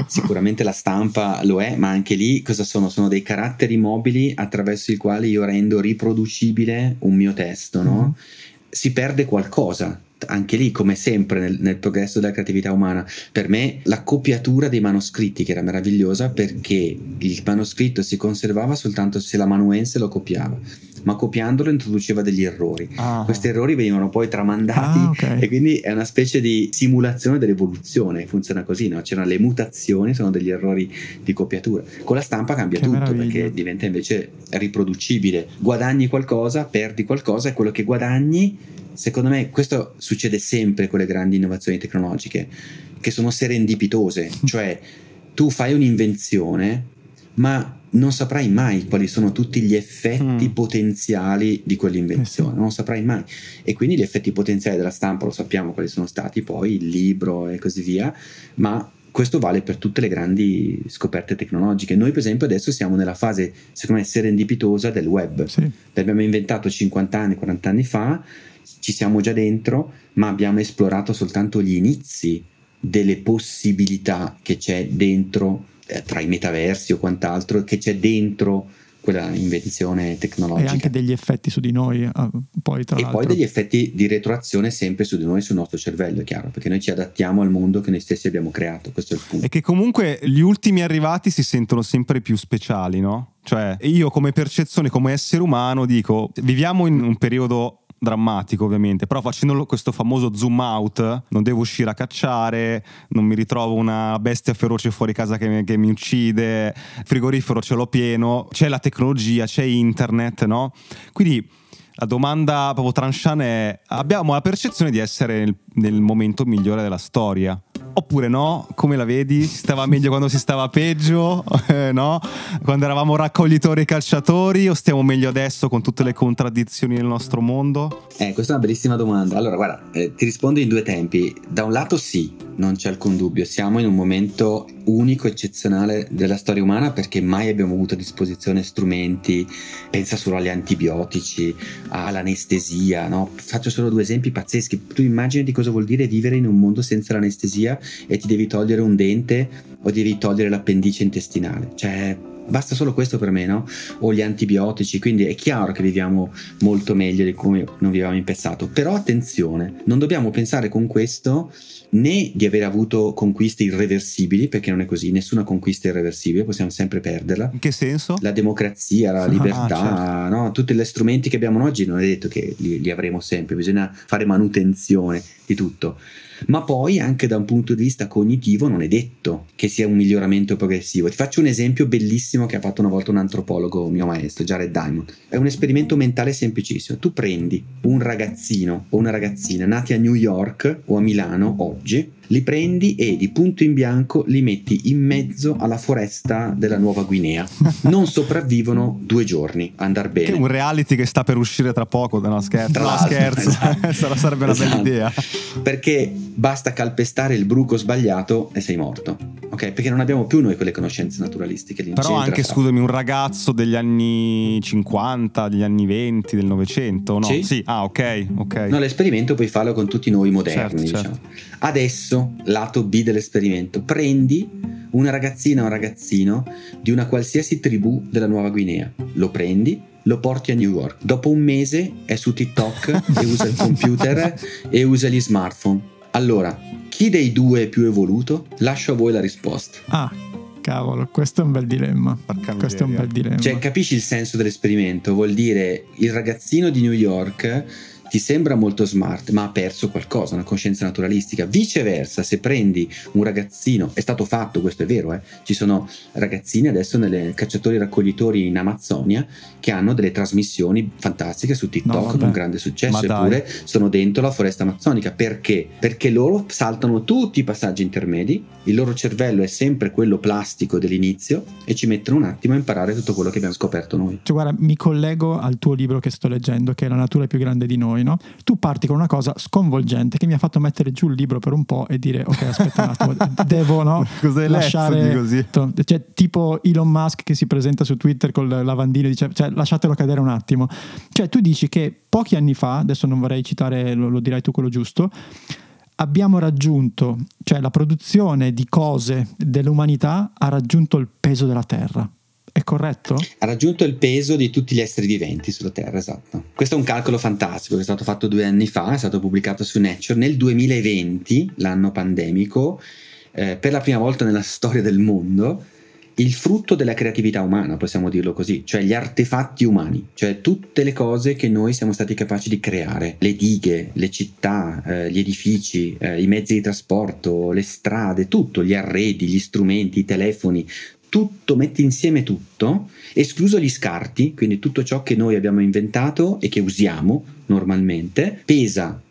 Sicuramente la stampa lo è, ma anche lì cosa sono? Sono dei caratteri mobili attraverso i quali io rendo riproducibile un mio testo, no? Mm. Si perde qualcosa anche lì, come sempre nel, nel, progresso della creatività umana, per me la copiatura dei manoscritti che era meravigliosa perché il manoscritto si conservava soltanto se l'amanuense lo copiava, ma copiandolo introduceva degli errori. Ah. Questi errori venivano poi tramandati ah, okay. e quindi è una specie di simulazione dell'evoluzione, funziona così, no? c'erano le mutazioni, sono degli errori di copiatura. Con la stampa cambia che tutto meraviglia. perché diventa invece riproducibile, guadagni qualcosa, perdi qualcosa e quello che guadagni Secondo me questo succede sempre con le grandi innovazioni tecnologiche, che sono serendipitose, cioè tu fai un'invenzione, ma non saprai mai quali sono tutti gli effetti mm. potenziali di quell'invenzione, eh sì. non saprai mai. E quindi gli effetti potenziali della stampa lo sappiamo quali sono stati, poi il libro e così via, ma questo vale per tutte le grandi scoperte tecnologiche. Noi, per esempio, adesso siamo nella fase, secondo me, serendipitosa del web. Sì. L'abbiamo inventato 50 anni, 40 anni fa ci siamo già dentro, ma abbiamo esplorato soltanto gli inizi delle possibilità che c'è dentro, eh, tra i metaversi o quant'altro, che c'è dentro quella invenzione tecnologica. E anche degli effetti su di noi, eh, poi tra e l'altro. poi degli effetti di retroazione sempre su di noi, sul nostro cervello, è chiaro, perché noi ci adattiamo al mondo che noi stessi abbiamo creato, questo è il punto. E che comunque gli ultimi arrivati si sentono sempre più speciali, no? Cioè, io come percezione, come essere umano, dico, viviamo in un periodo drammatico ovviamente, però facendo questo famoso zoom out non devo uscire a cacciare, non mi ritrovo una bestia feroce fuori casa che, che mi uccide, frigorifero ce l'ho pieno, c'è la tecnologia, c'è internet, no? Quindi la domanda proprio tranchant è abbiamo la percezione di essere nel, nel momento migliore della storia Oppure no? Come la vedi? Si stava meglio quando si stava peggio? Eh, no? Quando eravamo raccoglitori e calciatori? O stiamo meglio adesso con tutte le contraddizioni del nostro mondo? Eh, questa è una bellissima domanda. Allora, guarda, eh, ti rispondo in due tempi. Da un lato sì, non c'è alcun dubbio, siamo in un momento unico, eccezionale della storia umana perché mai abbiamo avuto a disposizione strumenti, pensa solo agli antibiotici, all'anestesia, no? Faccio solo due esempi pazzeschi. Tu immagini di cosa vuol dire vivere in un mondo senza l'anestesia e ti devi togliere un dente o devi togliere l'appendice intestinale. Cioè, basta solo questo per me, no? O gli antibiotici, quindi è chiaro che viviamo molto meglio di come non vivevamo in passato. Però attenzione, non dobbiamo pensare con questo né di aver avuto conquiste irreversibili, perché non è così, nessuna conquista è irreversibile, possiamo sempre perderla. In che senso? La democrazia, la libertà, ah, certo. no? tutti gli strumenti che abbiamo oggi non è detto che li, li avremo sempre, bisogna fare manutenzione di tutto ma poi anche da un punto di vista cognitivo non è detto che sia un miglioramento progressivo. Ti faccio un esempio bellissimo che ha fatto una volta un antropologo mio maestro, Jared Diamond. È un esperimento mentale semplicissimo. Tu prendi un ragazzino o una ragazzina nati a New York o a Milano oggi li prendi e di punto in bianco li metti in mezzo alla foresta della Nuova Guinea. Non sopravvivono due giorni, andar bene. Che un reality che sta per uscire tra poco, no scherzo. Tra no, scherzo, esatto. sarebbe una esatto. bella idea. Perché basta calpestare il bruco sbagliato e sei morto. Ok? Perché non abbiamo più noi quelle conoscenze naturalistiche. Però anche, fra. scusami, un ragazzo degli anni 50, degli anni 20, del Novecento, no? Sì. sì. Ah, ok, ok. No, l'esperimento puoi farlo con tutti noi moderni, certo, diciamo. Certo. Adesso lato B dell'esperimento. Prendi una ragazzina o un ragazzino di una qualsiasi tribù della Nuova Guinea, lo prendi, lo porti a New York. Dopo un mese è su TikTok e usa il computer e usa gli smartphone. Allora, chi dei due è più evoluto? Lascio a voi la risposta. Ah, cavolo, questo è un bel dilemma. Questo è un bel dilemma. Cioè, capisci il senso dell'esperimento? Vuol dire il ragazzino di New York ti sembra molto smart, ma ha perso qualcosa, una coscienza naturalistica. Viceversa, se prendi un ragazzino, è stato fatto, questo è vero, eh? ci sono ragazzini adesso nelle cacciatori raccoglitori in Amazzonia che hanno delle trasmissioni fantastiche su TikTok no, con grande successo, eppure sono dentro la foresta amazzonica. Perché? Perché loro saltano tutti i passaggi intermedi, il loro cervello è sempre quello plastico dell'inizio e ci mettono un attimo a imparare tutto quello che abbiamo scoperto noi. Cioè, guarda, mi collego al tuo libro che sto leggendo, che è La natura più grande di noi no? Tu parti con una cosa sconvolgente che mi ha fatto mettere giù il libro per un po' e dire ok aspetta un attimo, devo no? Cos'è lasciare... così? Cioè tipo Elon Musk che si presenta su Twitter col lavandino e dice cioè, lasciatelo cadere un attimo. Cioè tu dici che pochi anni fa, adesso non vorrei citare, lo, lo dirai tu quello giusto, abbiamo raggiunto, cioè la produzione di cose dell'umanità ha raggiunto il peso della Terra. È corretto? Ha raggiunto il peso di tutti gli esseri viventi sulla Terra, esatto. Questo è un calcolo fantastico che è stato fatto due anni fa, è stato pubblicato su Nature. Nel 2020, l'anno pandemico, eh, per la prima volta nella storia del mondo, il frutto della creatività umana, possiamo dirlo così, cioè gli artefatti umani, cioè tutte le cose che noi siamo stati capaci di creare, le dighe, le città, eh, gli edifici, eh, i mezzi di trasporto, le strade, tutto, gli arredi, gli strumenti, i telefoni, tutto, metti insieme tutto, escluso gli scarti, quindi tutto ciò che noi abbiamo inventato e che usiamo normalmente, pesa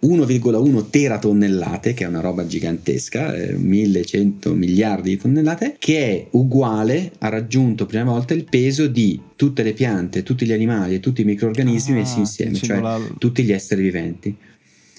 1,1 teratonnellate, che è una roba gigantesca, eh, 1100 miliardi di tonnellate, che è uguale, ha raggiunto prima volta il peso di tutte le piante, tutti gli animali e tutti i microrganismi ah, messi insieme, cioè la... tutti gli esseri viventi.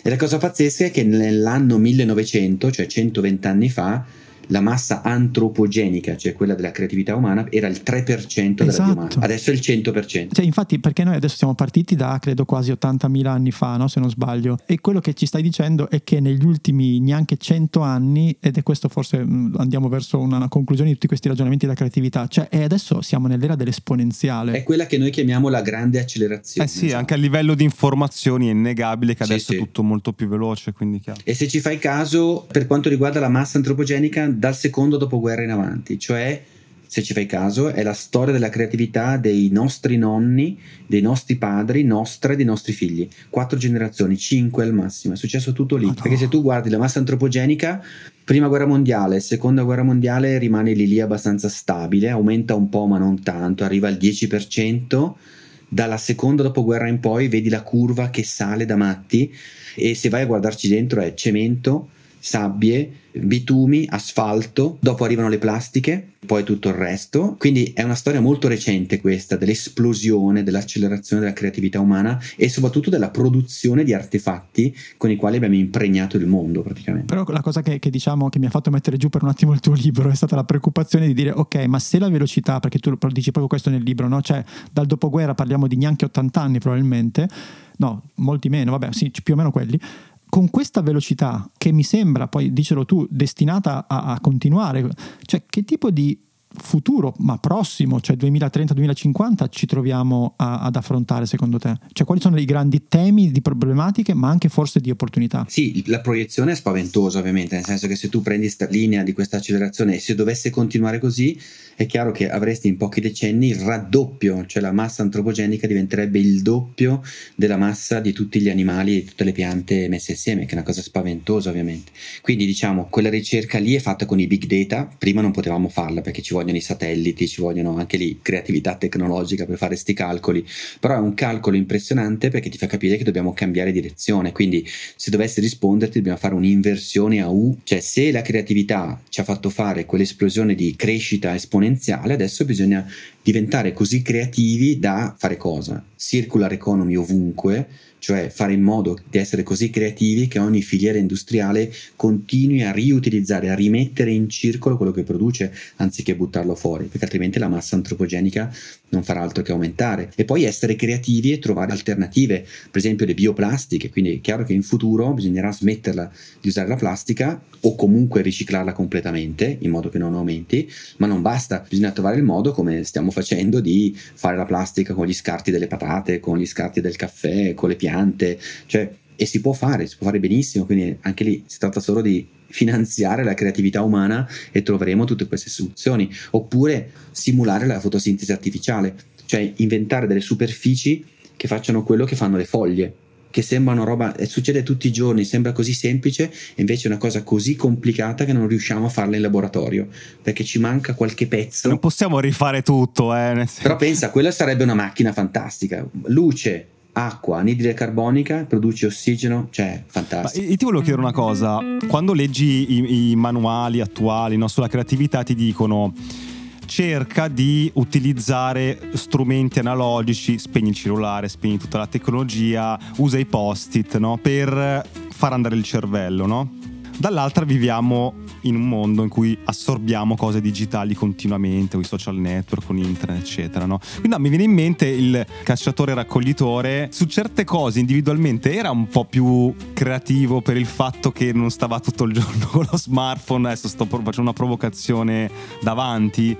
E la cosa pazzesca è che nell'anno 1900, cioè 120 anni fa, la massa antropogenica, cioè quella della creatività umana, era il 3% della esatto. umana. Adesso è il 100%. Cioè, infatti, perché noi adesso siamo partiti da credo quasi 80.000 anni fa, no? se non sbaglio, e quello che ci stai dicendo è che negli ultimi neanche 100 anni, ed è questo forse mm, andiamo verso una conclusione di tutti questi ragionamenti della creatività, cioè e adesso siamo nell'era dell'esponenziale. È quella che noi chiamiamo la grande accelerazione. Eh sì, esatto. anche a livello di informazioni è innegabile che adesso sì, sì. è tutto molto più veloce. Quindi chiaro. E se ci fai caso, per quanto riguarda la massa antropogenica, dal secondo dopoguerra in avanti, cioè se ci fai caso, è la storia della creatività dei nostri nonni, dei nostri padri, nostra e dei nostri figli. Quattro generazioni, cinque al massimo, è successo tutto lì. Perché se tu guardi la massa antropogenica, prima guerra mondiale, seconda guerra mondiale rimane lì lì abbastanza stabile, aumenta un po' ma non tanto, arriva al 10%. Dalla seconda dopoguerra in poi vedi la curva che sale da matti e se vai a guardarci dentro è cemento, sabbie, bitumi, asfalto, dopo arrivano le plastiche, poi tutto il resto. Quindi è una storia molto recente questa dell'esplosione, dell'accelerazione della creatività umana e soprattutto della produzione di artefatti con i quali abbiamo impregnato il mondo praticamente. Però la cosa che, che diciamo che mi ha fatto mettere giù per un attimo il tuo libro è stata la preoccupazione di dire ok, ma se la velocità, perché tu dici proprio questo nel libro, no? Cioè dal dopoguerra parliamo di neanche 80 anni probabilmente, no, molti meno, vabbè, sì, più o meno quelli con questa velocità che mi sembra, poi dicelo tu, destinata a, a continuare, cioè che tipo di futuro, ma prossimo, cioè 2030-2050, ci troviamo a, ad affrontare secondo te? Cioè quali sono i grandi temi di problematiche, ma anche forse di opportunità? Sì, la proiezione è spaventosa ovviamente, nel senso che se tu prendi questa linea di questa accelerazione e se dovesse continuare così, è chiaro che avresti in pochi decenni il raddoppio, cioè la massa antropogenica diventerebbe il doppio della massa di tutti gli animali e tutte le piante messe insieme, che è una cosa spaventosa ovviamente. Quindi diciamo, quella ricerca lì è fatta con i big data, prima non potevamo farla perché ci vogliono i satelliti, ci vogliono anche lì creatività tecnologica per fare questi calcoli, però è un calcolo impressionante perché ti fa capire che dobbiamo cambiare direzione, quindi se dovessi risponderti dobbiamo fare un'inversione a U, cioè se la creatività ci ha fatto fare quell'esplosione di crescita esponenziale, adesso bisogna diventare così creativi da fare cosa? Circular economy ovunque, cioè fare in modo di essere così creativi che ogni filiera industriale continui a riutilizzare, a rimettere in circolo quello che produce anziché buttarlo fuori, perché altrimenti la massa antropogenica non farà altro che aumentare. E poi essere creativi e trovare alternative, per esempio le bioplastiche, quindi è chiaro che in futuro bisognerà smetterla di usare la plastica o comunque riciclarla completamente in modo che non aumenti, ma non basta, bisogna trovare il modo come stiamo facendo di fare la plastica con gli scarti delle patate, con gli scarti del caffè, con le piante, cioè e si può fare, si può fare benissimo, quindi anche lì si tratta solo di finanziare la creatività umana e troveremo tutte queste soluzioni, oppure simulare la fotosintesi artificiale, cioè inventare delle superfici che facciano quello che fanno le foglie, che sembrano roba, e succede tutti i giorni, sembra così semplice, e invece è una cosa così complicata che non riusciamo a farla in laboratorio, perché ci manca qualche pezzo. Non possiamo rifare tutto, eh. Però pensa, quella sarebbe una macchina fantastica. Luce, acqua, anidride carbonica, produce ossigeno, cioè fantastico. Ma io ti volevo chiedere una cosa, quando leggi i, i manuali attuali no, sulla creatività ti dicono cerca di utilizzare strumenti analogici, spegni il cellulare, spegni tutta la tecnologia, usa i post-it no? per far andare il cervello, no? Dall'altra viviamo in un mondo in cui assorbiamo cose digitali continuamente, con i social network, con internet, eccetera. No? Quindi no, mi viene in mente il cacciatore raccoglitore. Su certe cose individualmente era un po' più creativo per il fatto che non stava tutto il giorno con lo smartphone. Adesso sto facendo una provocazione davanti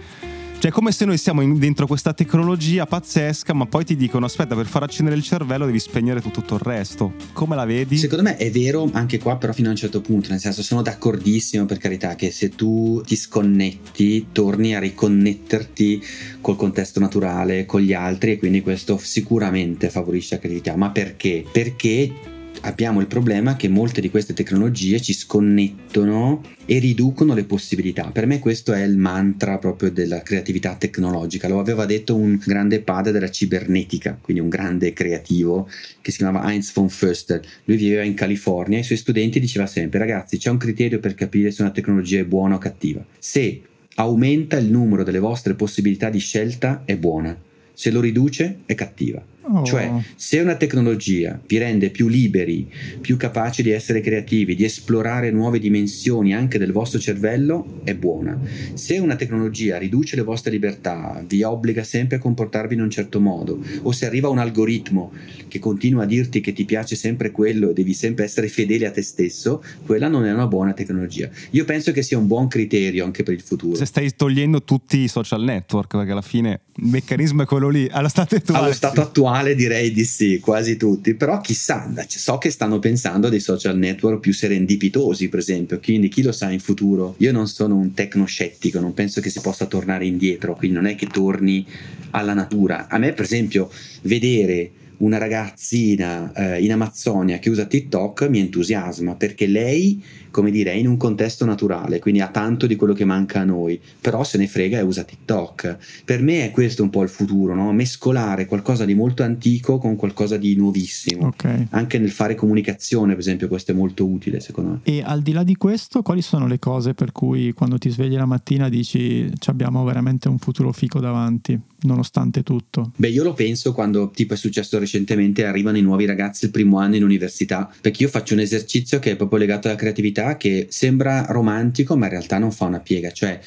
cioè, come se noi siamo in, dentro questa tecnologia pazzesca, ma poi ti dicono: aspetta, per far accendere il cervello devi spegnere tutto, tutto il resto. Come la vedi? Secondo me è vero anche qua, però fino a un certo punto. Nel senso, sono d'accordissimo per carità che se tu ti sconnetti, torni a riconnetterti col contesto naturale, con gli altri, e quindi questo sicuramente favorisce la creatività. Ma perché? Perché abbiamo il problema che molte di queste tecnologie ci sconnettono e riducono le possibilità. Per me questo è il mantra proprio della creatività tecnologica. Lo aveva detto un grande padre della cibernetica, quindi un grande creativo che si chiamava Heinz von Förster. Lui viveva in California e ai suoi studenti diceva sempre ragazzi c'è un criterio per capire se una tecnologia è buona o cattiva. Se aumenta il numero delle vostre possibilità di scelta è buona, se lo riduce è cattiva. Oh. Cioè, se una tecnologia vi rende più liberi, più capaci di essere creativi, di esplorare nuove dimensioni anche del vostro cervello, è buona. Se una tecnologia riduce le vostre libertà, vi obbliga sempre a comportarvi in un certo modo, o se arriva un algoritmo che continua a dirti che ti piace sempre quello e devi sempre essere fedele a te stesso, quella non è una buona tecnologia. Io penso che sia un buon criterio anche per il futuro. Se stai togliendo tutti i social network, perché alla fine il meccanismo è quello lì, allo stato attuale. Allo stato attuale male direi di sì, quasi tutti, però chissà, so che stanno pensando a dei social network più serendipitosi, per esempio, quindi chi lo sa in futuro. Io non sono un tecnoscettico, non penso che si possa tornare indietro, quindi non è che torni alla natura. A me, per esempio, vedere una ragazzina eh, in Amazzonia che usa TikTok mi entusiasma perché lei come dire, è in un contesto naturale, quindi ha tanto di quello che manca a noi, però se ne frega e usa TikTok. Per me è questo un po' il futuro, no? mescolare qualcosa di molto antico con qualcosa di nuovissimo. Okay. Anche nel fare comunicazione, per esempio, questo è molto utile secondo me. E al di là di questo, quali sono le cose per cui quando ti svegli la mattina dici abbiamo veramente un futuro fico davanti? nonostante tutto? Beh, io lo penso quando, tipo è successo recentemente, arrivano i nuovi ragazzi il primo anno in università, perché io faccio un esercizio che è proprio legato alla creatività università che sembra romantico ma in realtà non fa una piega, cioè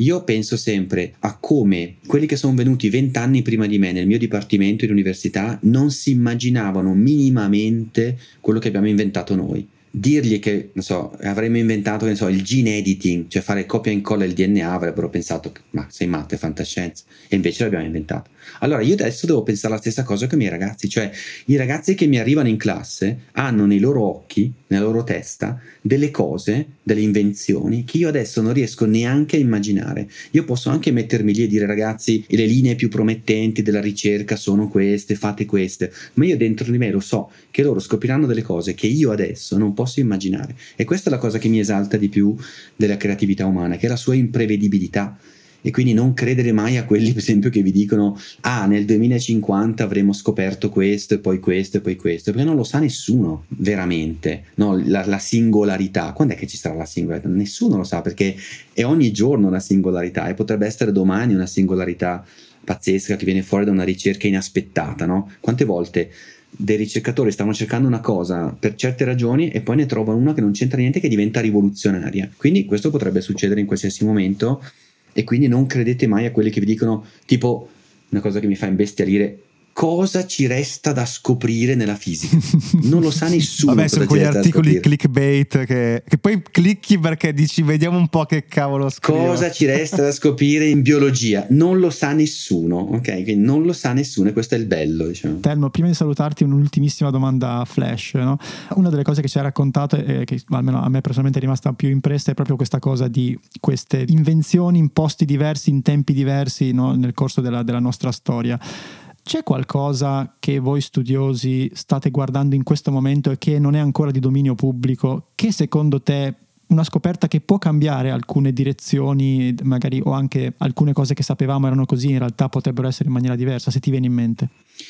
io penso sempre a come quelli che sono venuti vent'anni prima di me nel mio dipartimento in università non si immaginavano minimamente quello che abbiamo inventato noi dirgli che non so, avremmo inventato che, so, il gene editing, cioè fare copia e incolla il DNA, avrebbero pensato ma sei matto, è fantascienza, e invece l'abbiamo inventato. Allora io adesso devo pensare la stessa cosa che i miei ragazzi, cioè i ragazzi che mi arrivano in classe hanno nei loro occhi, nella loro testa, delle cose, delle invenzioni che io adesso non riesco neanche a immaginare. Io posso anche mettermi lì e dire ragazzi, le linee più promettenti della ricerca sono queste, fate queste, ma io dentro di me lo so che loro scopriranno delle cose che io adesso non posso immaginare. E questa è la cosa che mi esalta di più della creatività umana, che è la sua imprevedibilità. E quindi non credere mai a quelli per esempio che vi dicono ah nel 2050 avremo scoperto questo e poi questo e poi questo. Perché non lo sa nessuno veramente no, la, la, singolarità. Quando è che ci sarà la singolarità? Nessuno lo sa perché è ogni giorno una singolarità e potrebbe essere domani una singolarità pazzesca che viene fuori da una ricerca inaspettata no? quante volte dei ricercatori stavano cercando una cosa per certe ragioni e poi ne trovano una che non c'entra niente che diventa rivoluzionaria. Quindi questo potrebbe succedere in qualsiasi momento e quindi non credete mai a quelli che vi dicono tipo una cosa che mi fa imbestialire cosa ci resta da scoprire nella fisica. Non lo sa nessuno. Vabbè, sono quegli articoli clickbait che, che, poi clicchi perché dici vediamo un po' che cavolo scrivo. Cosa ci resta da scoprire in biologia? Non lo sa nessuno, ok? Quindi non lo sa nessuno e questo è il bello, diciamo. Telmo, prima di salutarti un'ultimissima domanda flash, no? Una delle cose che ci hai raccontato e che almeno a me personalmente è rimasta più impressa è proprio questa cosa di queste invenzioni in posti diversi, in tempi diversi no? nel corso della, della nostra storia. C'è qualcosa che voi studiosi state guardando in questo momento e che non è ancora di dominio pubblico, che secondo te una scoperta che può cambiare alcune direzioni, magari o anche alcune cose che sapevamo erano così, in realtà potrebbero essere in maniera diversa, se ti viene in mente.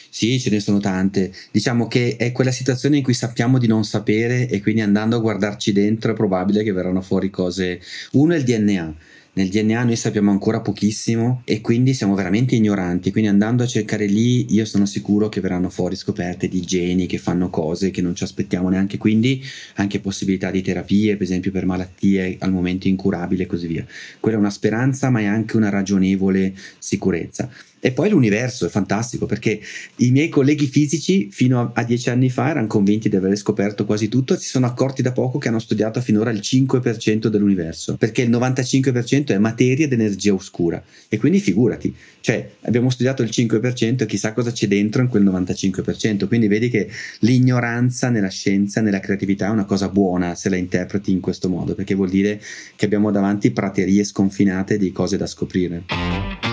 Sì, ce ne sono tante. Diciamo che è quella situazione in cui sappiamo di non sapere e quindi andando a guardarci dentro è probabile che verranno fuori cose. Uno è il DNA nel DNA noi sappiamo ancora pochissimo e quindi siamo veramente ignoranti, quindi andando a cercare lì io sono sicuro che verranno fuori scoperte di geni che fanno cose che non ci aspettiamo neanche, quindi anche possibilità di terapie, per esempio per malattie al momento incurabili e così via. Quella è una speranza ma è anche una ragionevole sicurezza. E poi l'universo è fantastico perché i miei colleghi fisici fino a dieci anni fa erano convinti di aver scoperto quasi tutto e si sono accorti da poco che hanno studiato finora il 5% dell'universo, perché il 95% è materia ed energia oscura. E quindi figurati, cioè abbiamo studiato il 5% e chissà cosa c'è dentro in quel 95%. Quindi vedi che l'ignoranza nella scienza, nella creatività è una cosa buona se la interpreti in questo modo, perché vuol dire che abbiamo davanti praterie sconfinate di cose da scoprire.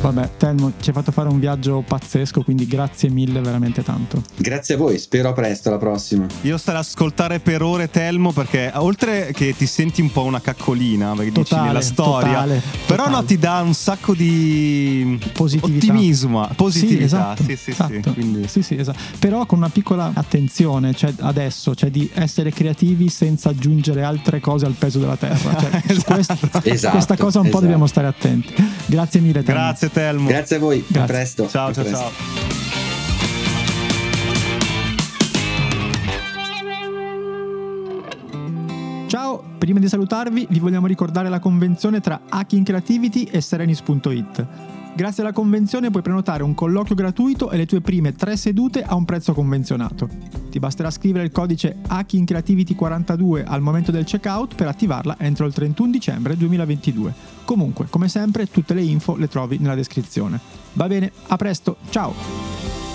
Vabbè, Telmo, ci hai fatto fare un viaggio pazzesco, quindi grazie mille veramente tanto. Grazie a voi, spero presto alla prossima. Io starò ad ascoltare per ore Telmo perché oltre che ti senti un po' una caccolina, perché totale, dici nella storia, totale, però totale. no ti dà un sacco di positività. ottimismo, positività. Sì, esatto, sì, sì, esatto. Sì, sì, esatto. Però con una piccola attenzione, cioè adesso, cioè di essere creativi senza aggiungere altre cose al peso della terra. Cioè, esatto. Questa, esatto, questa cosa un po' esatto. dobbiamo stare attenti. Grazie mille Telmo. Grazie Grazie Telmo. Grazie a voi, Grazie. a presto. Ciao, a ciao, presto. ciao. Ciao, prima di salutarvi vi vogliamo ricordare la convenzione tra Hacking Creativity e Serenis.it. Grazie alla convenzione puoi prenotare un colloquio gratuito e le tue prime tre sedute a un prezzo convenzionato. Ti basterà scrivere il codice Hacking Creativity 42 al momento del checkout per attivarla entro il 31 dicembre 2022. Comunque, come sempre, tutte le info le trovi nella descrizione. Va bene, a presto, ciao!